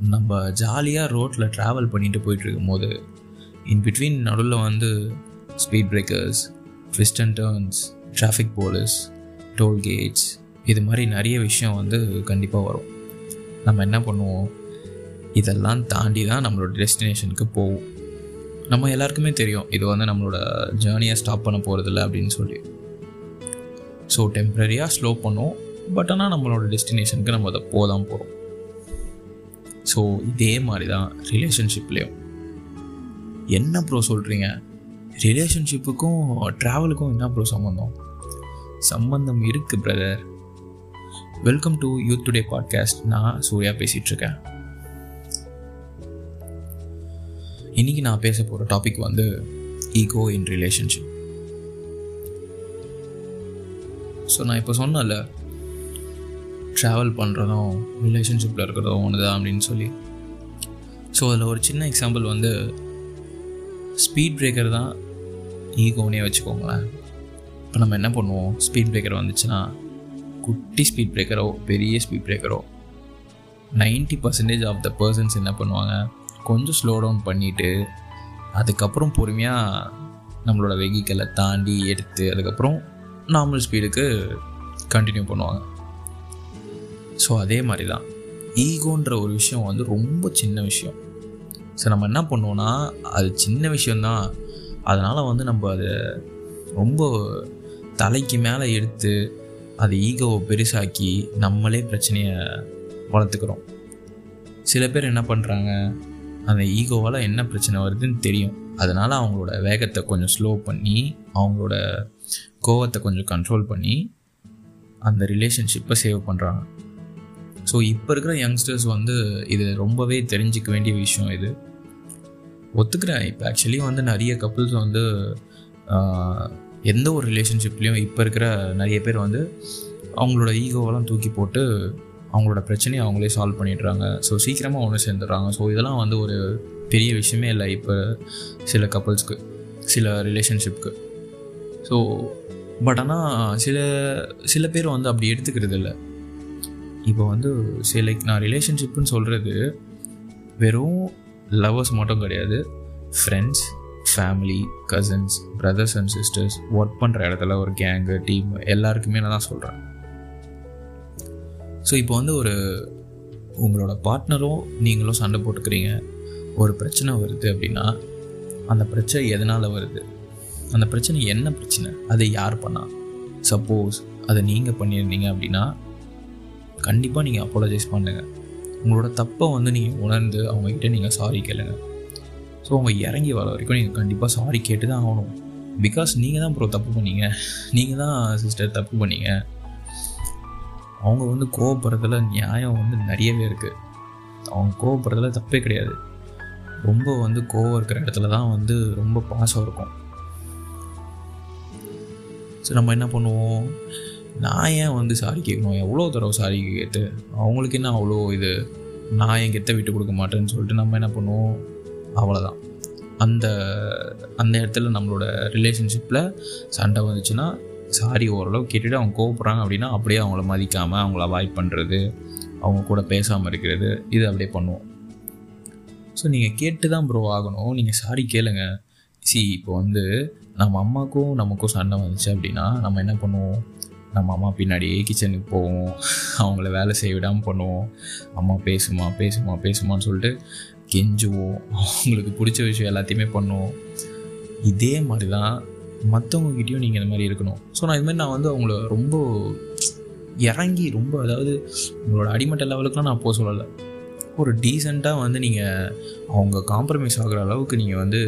நம்ம ஜாலியாக ரோட்டில் ட்ராவல் பண்ணிட்டு போயிட்டு இருக்கும்போது இன் பிட்வீன் நடுவில் வந்து speed breakers twist and turns traffic police tollgates இது மாதிரி நிறைய விஷயம் வந்து கண்டிப்பாக வரும். நம்ம என்ன பண்ணுவோம்? இதெல்லாம் தாண்டி தான் நம்மளோட டெஸ்டினேஷனுக்கு போவோம். நம்ம எல்லாருக்குமே தெரியும் இது வந்து நம்மளோட ஜேர்னியை ஸ்டாப் பண்ண போகிறதில்ல அப்படின்னு சொல்லி. ஸோ டெம்ப்ரரியாக ஸ்லோ பண்ணுவோம் பட் ஆனால் நம்மளோட டெஸ்டினேஷனுக்கு நம்ம அதை போதான் போகிறோம் ஸோ இதே மாதிரி தான் ரிலேஷன்ஷிப்லேயும் என்ன ப்ரோ சொல்கிறீங்க ரிலேஷன்ஷிப்புக்கும் ட்ராவலுக்கும் என்ன ப்ரோ சம்மந்தம் சம்பந்தம் இருக்குது brother welcome to youth today podcast நான் சூர்யா பேசிகிட்ருக்கேன் இன்றைக்கி நான் பேச போகிற டாபிக் வந்து ஈகோ இன் ரிலேஷன்ஷிப் ஸோ நான் இப்போ சொன்னல ட்ராவல் பண்ணுறதும் ரிலேஷன்ஷிப்பில் இருக்கிறதும் ஒன்று தான் அப்படின்னு சொல்லி. ஸோ அதில் ஒரு சின்ன எக்ஸாம்பிள் வந்து ஸ்பீட் பிரேக்கர் தான் ஈகோனே வச்சுக்கோங்களேன். இப்போ நம்ம என்ன பண்ணுவோம்? ஸ்பீட் பிரேக்கர் வந்துச்சுன்னா குட்டி ஸ்பீட் பிரேக்கரோ பெரிய speed பிரேக்கரோ ninety percentage of the persons என்ன பண்ணுவாங்க? கொஞ்சம் ஸ்லோ டவுன் பண்ணிவிட்டு அதுக்கப்புறம் பொறுமையாக நம்மளோட வெஹிக்கலை தாண்டி எடுத்து அதுக்கப்புறம் நார்மல் ஸ்பீடுக்கு கண்டினியூ பண்ணுவாங்க. ஸோ அதே மாதிரி தான் ஈகோன்ற ஒரு விஷயம் வந்து ரொம்ப சின்ன விஷயம். ஸோ நம்ம என்ன பண்ணுவோன்னா அது சின்ன விஷயந்தான் அதனால் வந்து நம்ம அதை ரொம்ப தலைக்கு மேலே எடுத்து அது ஈகோவை பெருசாக்கி நம்மளே பிரச்சனையை வளர்த்துக்கிறோம். சில பேர் என்ன பண்ணுறாங்க அந்த ஈகோவால் என்ன பிரச்சனை வருதுன்னு தெரியும். அதனால் அவங்களோட வேகத்தை கொஞ்சம் ஸ்லோ பண்ணி அவங்களோட கோவத்தை கொஞ்சம் கண்ட்ரோல் பண்ணி அந்த ரிலேஷன்ஷிப்பை சேவ் பண்ணுறாங்க ஸோ இப்போ இருக்கிற யங்ஸ்டர்ஸ் வந்து இது ரொம்பவே தெரிஞ்சிக்க வேண்டிய விஷயம் இது. ஒத்துக்கிறேன். இப்போ ஆக்சுவலி வந்து நிறைய கப்புள்ஸ் வந்து எந்த ஒரு ரிலேஷன்ஷிப்லேயும் இப்போ இருக்கிற நிறைய பேர் வந்து அவங்களோட ஈகோவெல்லாம் தூக்கி போட்டு அவங்களோட பிரச்சனையை அவங்களே சால்வ் பண்ணிடுறாங்க. ஸோ சீக்கிரமாக ஒன்று சேர்ந்துடுறாங்க. ஸோ இதெல்லாம் வந்து ஒரு பெரிய விஷயமே இல்லை இப்போ சில கப்புள்ஸ்க்கு சில ரிலேஷன்ஷிப்க்கு ஸோ பட் ஆனால் சில சில பேர் வந்து அப்படி எடுத்துக்கிறது இல்லை. இப்போ வந்து சில நான் ரிலேஷன்ஷிப்புன்னு சொல்கிறது வெறும் லவர்ஸ் மட்டும் கிடையாது. Friends family cousins brothers and sisters work பண்ணுற இடத்துல ஒரு கேங்கு டீம் எல்லாருக்குமே நான் தான் சொல்கிறேன் ஸோ இப்போ வந்து ஒரு உங்களோட பார்ட்னரும் நீங்களும் சண்டை போட்டுக்கிறீங்க. ஒரு பிரச்சனை வருது அப்படின்னா அந்த பிரச்சனை எதனால் வருது? அந்த பிரச்சனை என்ன பிரச்சனை? அதை யார் பண்ணா? சப்போஸ் அதை நீங்கள் பண்ணியிருந்தீங்க அப்படின்னா கண்டிப்பாக நீங்கள் அப்பாலஜைஸ் பண்ணுங்கள் உங்களோட தப்பை வந்து நீங்கள் உணர்ந்து அவங்கக்கிட்ட நீங்கள் சாரி கேளுங்க. ஸோ அவங்க இறங்கி வர வரைக்கும் நீங்கள் கண்டிப்பாக சாரி கேட்டு தான் ஆகணும். பிகாஸ் நீங்கள் தான் ப்ரோ தப்பு பண்ணீங்க. நீங்கள் தான் சிஸ்டர் தப்பு பண்ணீங்க. அவங்க வந்து கோவப்படுறதுல நியாயம் வந்து நிறையவே இருக்குது அவங்க கோவப்படுறதுல தப்பே கிடையாது. ரொம்ப வந்து கோவம் இருக்கிற இடத்துல தான் வந்து ரொம்ப பாசம் இருக்கும். ஸோ நம்ம என்ன பண்ணுவோம்? நான் ஏன் வந்து சாரி கேட்கணும்? எவ்வளோ தடவை சாரி கேட்டு அவங்களுக்கு என்ன அவ்வளோ இது? நான் என் கெத்த விட்டு கொடுக்க மாட்டேன்னு சொல்லிட்டு நம்ம என்ன பண்ணுவோம்? அவ்வளோதான் அந்த அந்த இடத்துல நம்மளோட ரிலேஷன்ஷிப்பில் சண்டை வந்துச்சுன்னா சாரி ஓரளவு கேட்டுட்டு அவங்க கோவப்படுறாங்க அப்படின்னா அப்படியே அவங்கள மதிக்காமல் அவங்கள அவாய்ட் பண்ணுறது அவங்க கூட பேசாமல் இருக்கிறது இது அப்படியே பண்ணுவோம். ஸோ நீங்கள் கேட்டு தான் ப்ரோ ஆகணும். நீங்கள் சாரி கேளுங்க. சி இப்போ வந்து நம்ம அம்மாவுக்கும் நமக்கும் சண்டை வந்துச்சு அப்படின்னா நம்ம என்ன பண்ணுவோம்? நம்ம அம்மா பின்னாடியே கிச்சனுக்கு போவோம். அவங்கள வேலை செய்ய விடாமல் பண்ணுவோம். அம்மா பேசுமா பேசுமா பேசுமான்னு சொல்லிட்டு கெஞ்சுவோம். அவங்களுக்கு பிடிச்ச விஷயம் எல்லாத்தையுமே பண்ணுவோம். இதே மாதிரி தான் மற்றவங்ககிட்டையும் நீங்கள் இந்த மாதிரி இருக்கணும். ஸோ நான் இது மாதிரி நான் வந்து அவங்கள ரொம்ப இறங்கி ரொம்ப அதாவது உங்களோட அடிமட்ட லெவலுக்குலாம் நான் போக சொல்லலை. ஒரு டீசெண்டாக வந்து நீங்கள் அவங்க காம்ப்ரமைஸ் ஆகிற அளவுக்கு நீங்கள் வந்து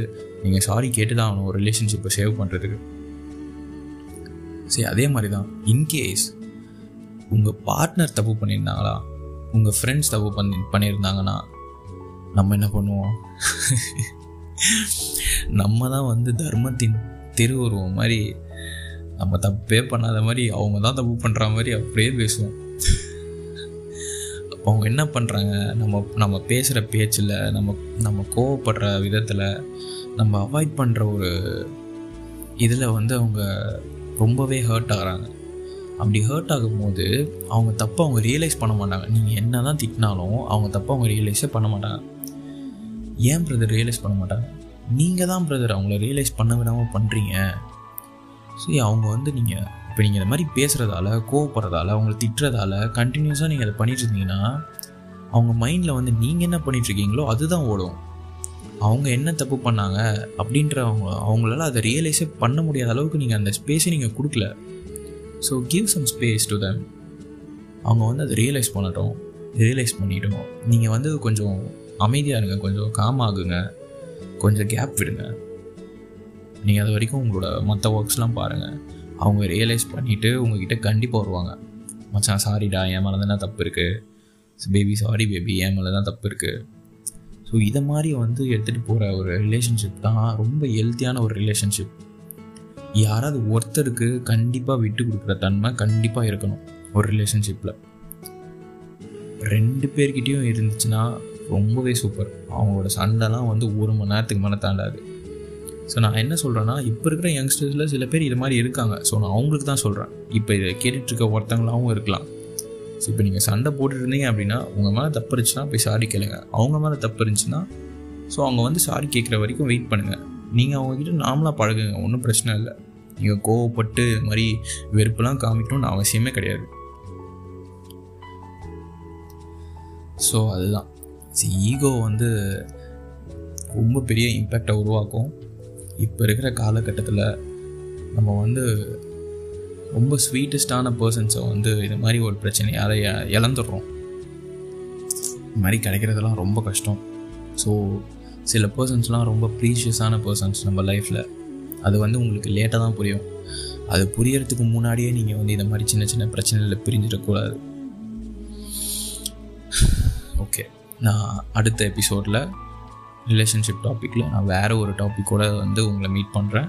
நீங்கள் சாரி கேட்டு தான் ஆகணும். ஒரு ரிலேஷன்ஷிப்பை சேவ் பண்ணுறதுக்கு சரி அதே மாதிரி தான் இன்கேஸ் உங்கள் பார்ட்னர் தப்பு பண்ணியிருந்தாங்களா உங்கள் ஃப்ரெண்ட்ஸ் தப்பு பண்ணி பண்ணியிருந்தாங்கன்னா நம்ம என்ன பண்ணுவோம்? நம்ம தான் வந்து தர்மத்தின் திருவுருவம் மாதிரி நம்ம தப்பே பண்ணாத மாதிரி அவங்க தான் தப்பு பண்ணுற மாதிரி அப்படியே பேசுவோம். அப்போ அவங்க என்ன பண்ணுறாங்க நம்ம நம்ம பேசுகிற பேச்சில் நம்ம நம்ம கோவப்படுற விதத்தில் நம்ம அவாய்ட் பண்ணுற ஒரு இதில் வந்து அவங்க ரொம்பவே ஹர்ட் ஆகிறாங்க. அப்படி ஹர்ட் ஆகும்போது அவங்க தப்பை அவங்க ரியலைஸ் பண்ண மாட்டாங்க. நீங்கள் என்ன தான் திட்டினாலும் அவங்க தப்பை அவங்க ரியலைஸே பண்ண மாட்டாங்க. ஏன் பிரதர் ரியலைஸ் பண்ண மாட்டாங்க? நீங்கள் தான் பிரதர் அவங்கள ரியலைஸ் பண்ண விடாமல் பண்ணுறீங்க சரி அவங்க வந்து நீங்கள் இப்போ நீங்கள் இந்த மாதிரி பேசுகிறதால கோவப்படுறதால அவங்கள திட்டுறதால கண்டினியூஸாக நீங்கள் அதை பண்ணிட்டு இருந்தீங்கன்னா அவங்க மைண்டில் வந்து நீங்கள் என்ன பண்ணிகிட்ருக்கீங்களோ அதுதான் ஓடும். அவங்க என்ன தப்பு பண்ணாங்க அப்படின்ற அவங்க அவங்களால அதை ரியலைஸே பண்ண முடியாத அளவுக்கு நீங்கள் அந்த ஸ்பேஸை நீங்கள் கொடுக்கல. So give some space to them அவங்க வந்து அதை ரியலைஸ் பண்ணட்டும் ரியலைஸ் பண்ணிட்டோம். நீங்கள் வந்து கொஞ்சம் அமைதியாக இருங்க கொஞ்சம் காம் ஆகுங்க. கொஞ்சம் கேப் விடுங்க. நீங்கள் அது வரைக்கும் உங்களோட மற்ற ஒர்க்ஸ்லாம் பாருங்கள் அவங்க ரியலைஸ் பண்ணிவிட்டு உங்ககிட்ட கண்டிப்பாக வருவாங்க. மச்சான் சாரிடா என் மேலே தான் தப்பு இருக்குது பேபி சாரி பேபி என் மேலே தான் தப்பு இருக்குது ஸோ இதை மாதிரி வந்து எடுத்துகிட்டு போகிற ஒரு ரிலேஷன்ஷிப் தான் ரொம்ப ஹெல்த்தியான ஒரு ரிலேஷன்ஷிப் யாராவது ஒருத்தருக்கு கண்டிப்பாக விட்டு கொடுக்குற தன்மை கண்டிப்பாக இருக்கணும் ஒரு ரிலேஷன்ஷிப்பில் ரெண்டு பேர்கிட்டையும் இருந்துச்சுன்னா ரொம்பவே சூப்பர் அவங்களோட சண்டைலாம் வந்து ஒரு மணி நேரத்துக்கு மேலே தாண்டாது. ஸோ நான் என்ன சொல்கிறேன்னா இப்போ இருக்கிற யங்ஸ்டர்ஸில் சில பேர் இது மாதிரி இருக்காங்க. ஸோ நான் அவங்களுக்கு தான் சொல்கிறேன் இப்போ இதை கேட்டுட்ருக்க ஒருத்தங்களாகவும் இருக்கலாம். ஸோ இப்போ நீங்கள் சண்டை போட்டுட்டு இருந்தீங்க அப்படின்னா உங்கள் மேலே தப்பு இருந்துச்சுன்னா போய் சாரி கேளுங்க. அவங்க மேலே தப்பு இருந்துச்சுன்னா ஸோ அவங்க வந்து சாரி கேட்குற வரைக்கும் வெயிட் பண்ணுங்கள் நீங்கள் அவங்கக்கிட்ட நாமளாக பழகுங்க ஒன்றும் பிரச்சனை இல்லை. நீங்கள் கோவப்பட்டு இது மாதிரி வெறுப்பெல்லாம் காமிக்கணும்னு அவசியமே கிடையாது. ஸோ அதுதான். ஈகோ வந்து ரொம்ப பெரிய இம்பேக்டை உருவாக்கும். இப்போ இருக்கிற காலகட்டத்தில் நம்ம வந்து ரொம்ப ஸ்வீட்டஸ்டான பர்சன்ஸை வந்து இது மாதிரி ஒரு பிரச்சனையால் இழந்துடுறோம். இது மாதிரி கிடைக்கிறதெல்லாம் ரொம்ப கஷ்டம். ஸோ சில பர்சன்ஸ்லாம் ரொம்ப ப்ரீஷியஸான பர்சன்ஸ் நம்ம லைஃப்பில் அது வந்து உங்களுக்கு லேட்டாக தான் புரியும். அது புரியறதுக்கு முன்னாடியே நீங்கள் வந்து இந்த மாதிரி சின்ன சின்ன பிரச்சனையில் பிரிஞ்சிடக்கூடாது. ஓகே நான் அடுத்த எபிசோடில் ரிலேஷன்ஷிப் டாப்பிக்கில் நான் வேறு ஒரு டாப்பிக்கோட வந்து உங்களை மீட் பண்ணுறேன்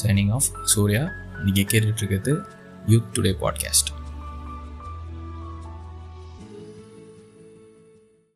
சைனிங் ஆஃப் சூர்யா. நீங்கள் கேட்டுட்ருக்கிறது யூத் டுடே பாட்காஸ்ட்